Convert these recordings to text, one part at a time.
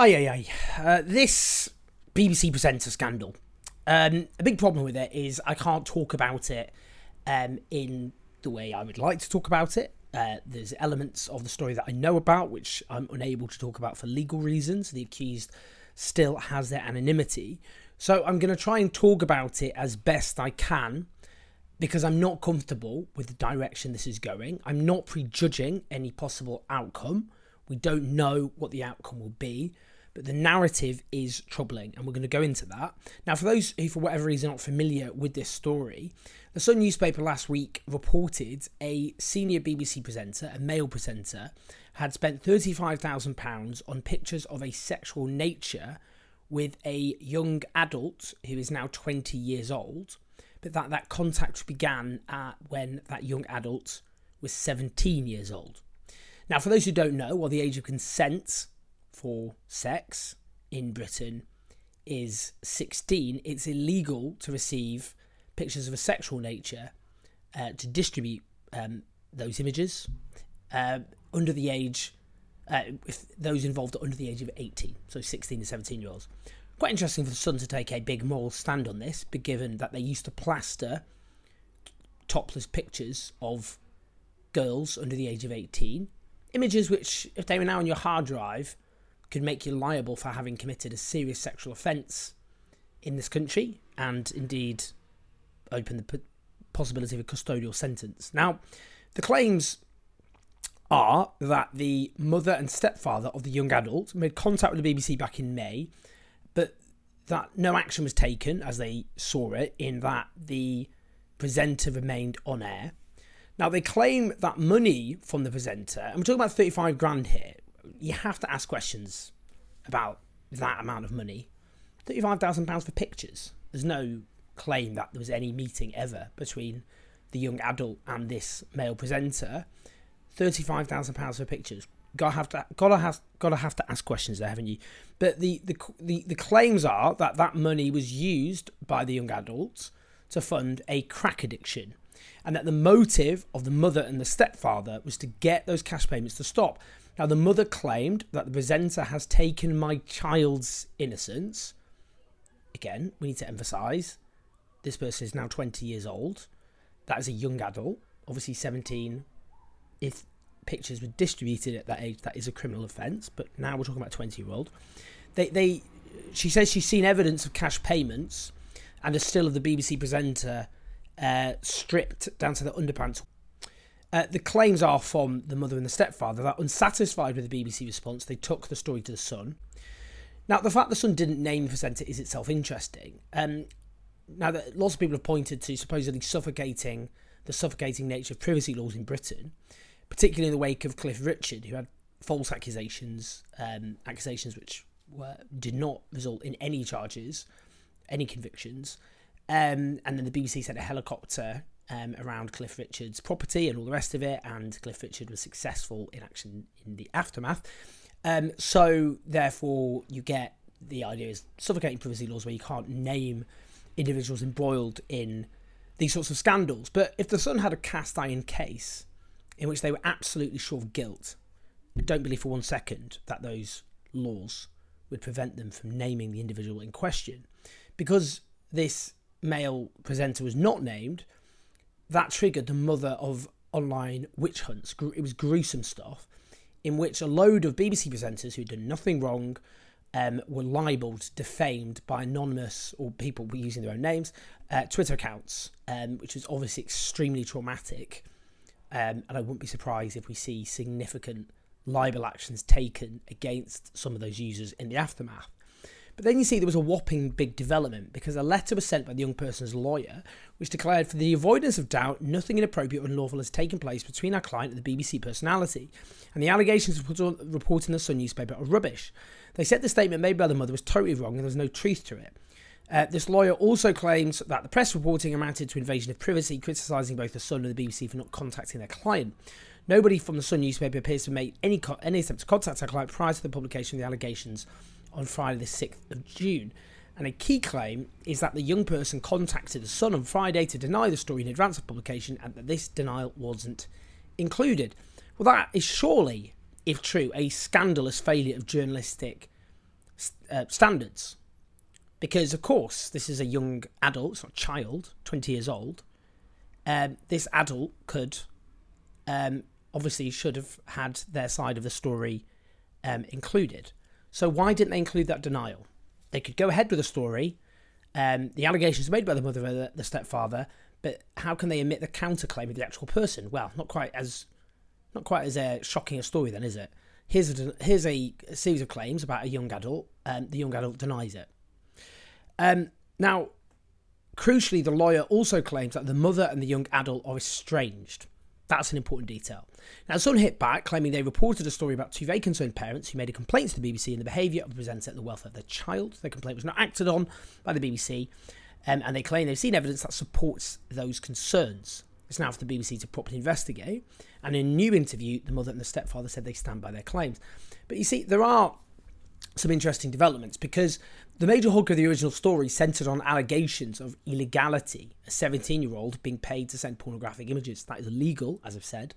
Aye, aye, aye. Uh, this BBC presenter scandal. Um, a big problem with it is I can't talk about it um, in the way I would like to talk about it. Uh, there's elements of the story that I know about which I'm unable to talk about for legal reasons. The accused still has their anonymity. So I'm going to try and talk about it as best I can because I'm not comfortable with the direction this is going. I'm not prejudging any possible outcome. We don't know what the outcome will be, but the narrative is troubling, and we're going to go into that. Now, for those who, for whatever reason, aren't familiar with this story, the Sun newspaper last week reported a senior BBC presenter, a male presenter, had spent £35,000 on pictures of a sexual nature with a young adult who is now 20 years old, but that that contact began uh, when that young adult was 17 years old. Now, for those who don't know, while the age of consent for sex in Britain is 16, it's illegal to receive pictures of a sexual nature uh, to distribute um, those images uh, under the age, uh, if those involved are under the age of 18, so 16 to 17 year olds. Quite interesting for the Sun to take a big moral stand on this, but given that they used to plaster topless pictures of girls under the age of 18, images which, if they were now on your hard drive, could make you liable for having committed a serious sexual offence in this country and indeed open the possibility of a custodial sentence. Now, the claims are that the mother and stepfather of the young adult made contact with the BBC back in May, but that no action was taken as they saw it, in that the presenter remained on air. Now, they claim that money from the presenter, and we're talking about 35 grand here, you have to ask questions about that amount of money. £35,000 for pictures. There's no claim that there was any meeting ever between the young adult and this male presenter. Thirty-five thousand pounds for pictures. Gotta have to, gotta have, gotta have to ask questions there, haven't you? But the, the the the claims are that that money was used by the young adults to fund a crack addiction, and that the motive of the mother and the stepfather was to get those cash payments to stop. Now, the mother claimed that the presenter has taken my child's innocence. Again, we need to emphasise this person is now 20 years old. That is a young adult, obviously 17. If pictures were distributed at that age, that is a criminal offence. But now we're talking about 20 year old. They, they, she says she's seen evidence of cash payments and a still of the BBC presenter uh, stripped down to the underpants. Uh, the claims are from the mother and the stepfather that unsatisfied with the BBC response, they took the story to the Sun. Now, the fact the Sun didn't name the presenter is itself interesting. Um, now that lots of people have pointed to supposedly suffocating the suffocating nature of privacy laws in Britain, particularly in the wake of Cliff Richard, who had false accusations, um, accusations which were did not result in any charges, any convictions, um, and then the BBC sent a helicopter um, around Cliff Richard's property and all the rest of it, and Cliff Richard was successful in action in the aftermath. Um, so therefore, you get the idea is suffocating privacy laws where you can't name individuals embroiled in these sorts of scandals. But if the Sun had a cast iron case in which they were absolutely sure of guilt, I don't believe for one second that those laws would prevent them from naming the individual in question. Because this male presenter was not named, that triggered the mother of online witch hunts. It was gruesome stuff in which a load of BBC presenters who'd done nothing wrong um, were libelled, defamed by anonymous or people using their own names, uh, Twitter accounts, um, which was obviously extremely traumatic. Um, and I wouldn't be surprised if we see significant libel actions taken against some of those users in the aftermath. But then you see there was a whopping big development because a letter was sent by the young person's lawyer, which declared for the avoidance of doubt, nothing inappropriate or unlawful has taken place between our client and the BBC personality, and the allegations reported in the Sun newspaper are rubbish. They said the statement made by the mother was totally wrong and there was no truth to it. Uh, this lawyer also claims that the press reporting amounted to invasion of privacy, criticising both the Sun and the BBC for not contacting their client. Nobody from the Sun newspaper appears to have made any, co- any attempt to contact our client prior to the publication of the allegations on Friday, the 6th of June. And a key claim is that the young person contacted the Sun on Friday to deny the story in advance of publication and that this denial wasn't included. Well, that is surely, if true, a scandalous failure of journalistic uh, standards. Because, of course, this is a young adult, it's not a child, 20 years old. Um, this adult could um, obviously should have had their side of the story um, included. So why didn't they include that denial? They could go ahead with the story, um, the allegations made by the mother the stepfather, but how can they omit the counterclaim of the actual person? Well, not quite as not quite as a shocking a story, then, is it? Here's a here's a, series of claims about a young adult, and um, the young adult denies it. Um, now, crucially, the lawyer also claims that the mother and the young adult are estranged. That's an important detail. Now, Sun hit back, claiming they reported a story about two very concerned parents who made a complaint to the BBC in the behaviour of the presenter and the welfare of their child. Their complaint was not acted on by the BBC, um, and they claim they've seen evidence that supports those concerns. It's now for the BBC to properly investigate. And in a new interview, the mother and the stepfather said they stand by their claims. But you see, there are some interesting developments because the major hulk of the original story centered on allegations of illegality. A 17 year old being paid to send pornographic images. That is illegal, as I've said,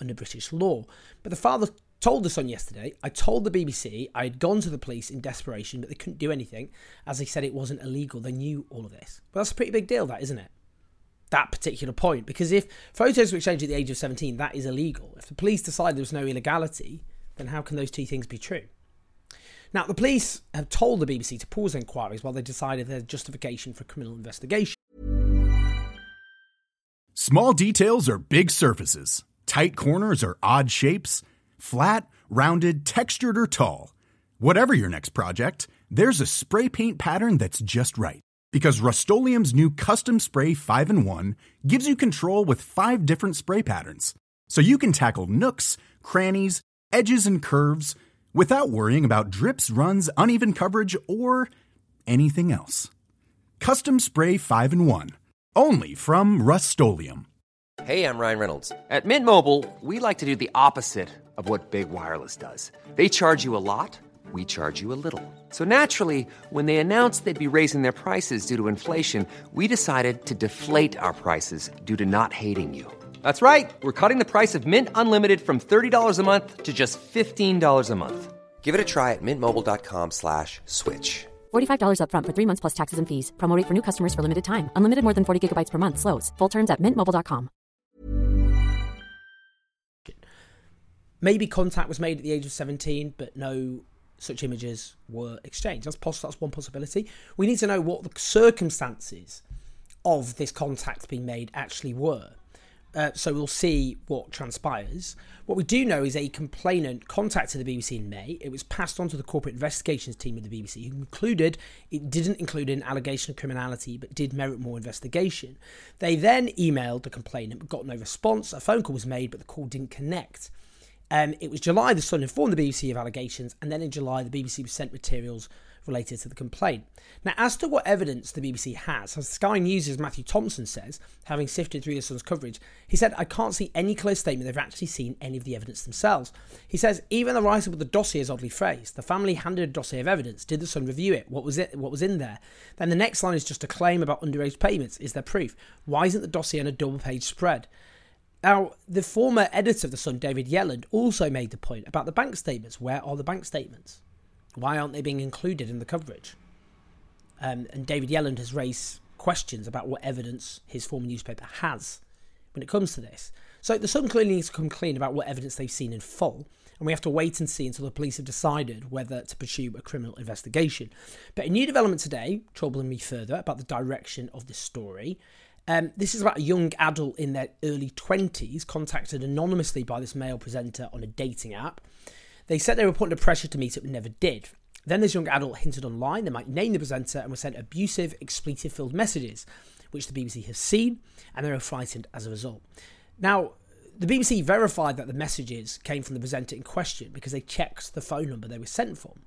under British law. But the father told the Sun yesterday, I told the BBC I had gone to the police in desperation, but they couldn't do anything, as they said it wasn't illegal. They knew all of this. But that's a pretty big deal, that, isn't it? That particular point. Because if photos were exchanged at the age of 17, that is illegal. If the police decide there was no illegality, then how can those two things be true? Now, the police have told the BBC to pause inquiries while they decided their justification for criminal investigation. Small details are big surfaces, tight corners are odd shapes, flat, rounded, textured, or tall. Whatever your next project, there's a spray paint pattern that's just right. Because Rust-Oleum Custom Spray 5 and 1 gives you control with five different spray patterns. So you can tackle nooks, crannies, edges, and curves without worrying about drips, runs, uneven coverage, or anything else. Custom Spray 5 and 1. Only from Rust Hey, I'm Ryan Reynolds. At Mint Mobile, we like to do the opposite of what Big Wireless does. They charge you a lot, we charge you a little. So naturally, when they announced they'd be raising their prices due to inflation, we decided to deflate our prices due to not hating you. That's right. We're cutting the price of Mint Unlimited from $30 a month to just $15 a month. Give it a try at mintmobile.com slash switch. $45 up front for three months plus taxes and fees. Promo for new customers for limited time. Unlimited more than 40 gigabytes per month. Slows. Full terms at mintmobile.com. Maybe contact was made at the age of 17, but no such images were exchanged. That's, poss- that's one possibility. We need to know what the circumstances of this contact being made actually were. Uh, so we'll see what transpires. What we do know is a complainant contacted the BBC in May. It was passed on to the corporate investigations team of the BBC, who concluded it didn't include an allegation of criminality but did merit more investigation. They then emailed the complainant but got no response. A phone call was made, but the call didn't connect. Um, it was July the Sun informed the BBC of allegations, and then in July the BBC was sent materials related to the complaint. Now, as to what evidence the BBC has, as Sky News' Matthew Thompson says, having sifted through the Sun's coverage, he said, I can't see any clear statement they've actually seen any of the evidence themselves. He says, even the writer with the dossier is oddly phrased. The family handed a dossier of evidence. Did the Sun review it? What was it? What was in there? Then the next line is just a claim about underage payments. Is there proof? Why isn't the dossier in a double page spread? Now, the former editor of The Sun, David Yelland, also made the point about the bank statements. Where are the bank statements? Why aren't they being included in the coverage? Um, and David Yelland has raised questions about what evidence his former newspaper has when it comes to this. So the Sun clearly needs to come clean about what evidence they've seen in full, and we have to wait and see until the police have decided whether to pursue a criminal investigation. But a new development today, troubling me further about the direction of this story. Um, this is about a young adult in their early 20s contacted anonymously by this male presenter on a dating app. They said they were put under pressure to meet up and never did. Then this young adult hinted online they might name the presenter and were sent abusive, expletive filled messages, which the BBC has seen, and they were frightened as a result. Now, the BBC verified that the messages came from the presenter in question because they checked the phone number they were sent from.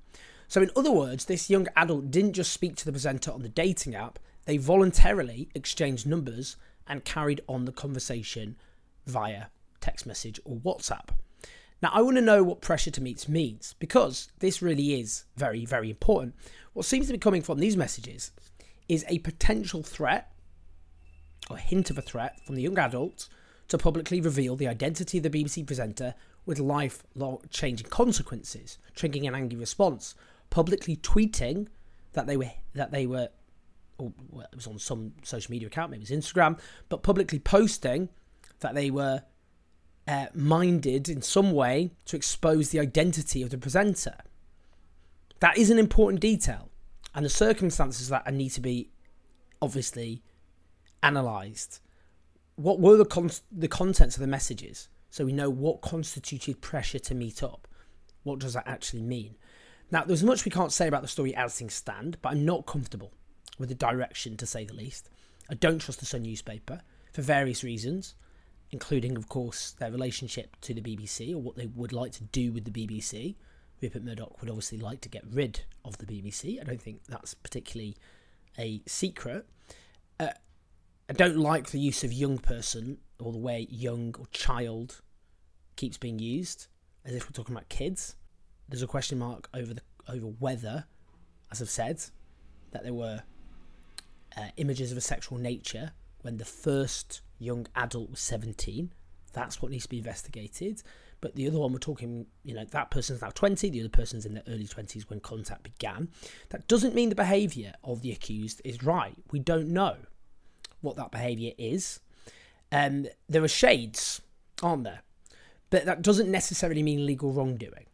So, in other words, this young adult didn't just speak to the presenter on the dating app, they voluntarily exchanged numbers and carried on the conversation via text message or WhatsApp. Now, I want to know what pressure to meet means because this really is very, very important. What seems to be coming from these messages is a potential threat or hint of a threat from the young adult to publicly reveal the identity of the BBC presenter with lifelong changing consequences, triggering an angry response, publicly tweeting that they were that they were or it was on some social media account, maybe it was Instagram, but publicly posting that they were uh, minded in some way to expose the identity of the presenter. That is an important detail, and the circumstances that need to be obviously analysed. What were the con- the contents of the messages, so we know what constituted pressure to meet up. What does that actually mean? Now, there's much we can't say about the story as things stand, but I'm not comfortable with the direction, to say the least. I don't trust the Sun newspaper for various reasons including, of course, their relationship to the BBC or what they would like to do with the BBC. Rupert Murdoch would obviously like to get rid of the BBC. I don't think that's particularly a secret. Uh, I don't like the use of young person or the way young or child keeps being used, as if we're talking about kids. There's a question mark over the over whether, as I've said, that there were uh, images of a sexual nature when the first young adult was 17. That's what needs to be investigated. But the other one, we're talking, you know, that person's now 20, the other person's in their early 20s when contact began. That doesn't mean the behaviour of the accused is right. We don't know what that behaviour is. Um, there are shades, aren't there? But that doesn't necessarily mean legal wrongdoing.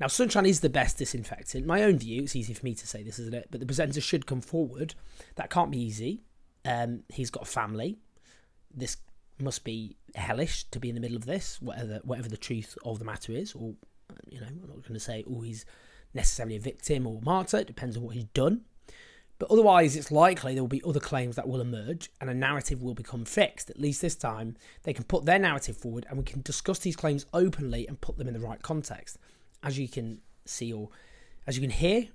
Now, sunshine is the best disinfectant. My own view, it's easy for me to say this, isn't it? But the presenter should come forward. That can't be easy. Um, he's got a family this must be hellish to be in the middle of this, whatever whatever the truth of the matter is. Or you know, I'm not going to say oh he's necessarily a victim or martyr. It depends on what he's done. But otherwise, it's likely there will be other claims that will emerge and a narrative will become fixed. At least this time, they can put their narrative forward and we can discuss these claims openly and put them in the right context. As you can see or as you can hear,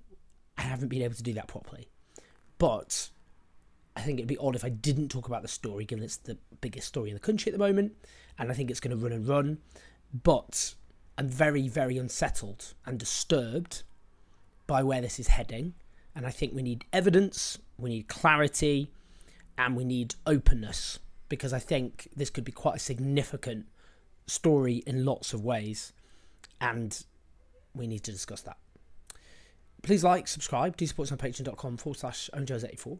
I haven't been able to do that properly. But I think it'd be odd if I didn't talk about the story, given it's the biggest story in the country at the moment, and I think it's going to run and run. But I'm very, very unsettled and disturbed by where this is heading, and I think we need evidence, we need clarity, and we need openness because I think this could be quite a significant story in lots of ways, and we need to discuss that. Please like, subscribe, do support us on patreon.com forward slash owenjones84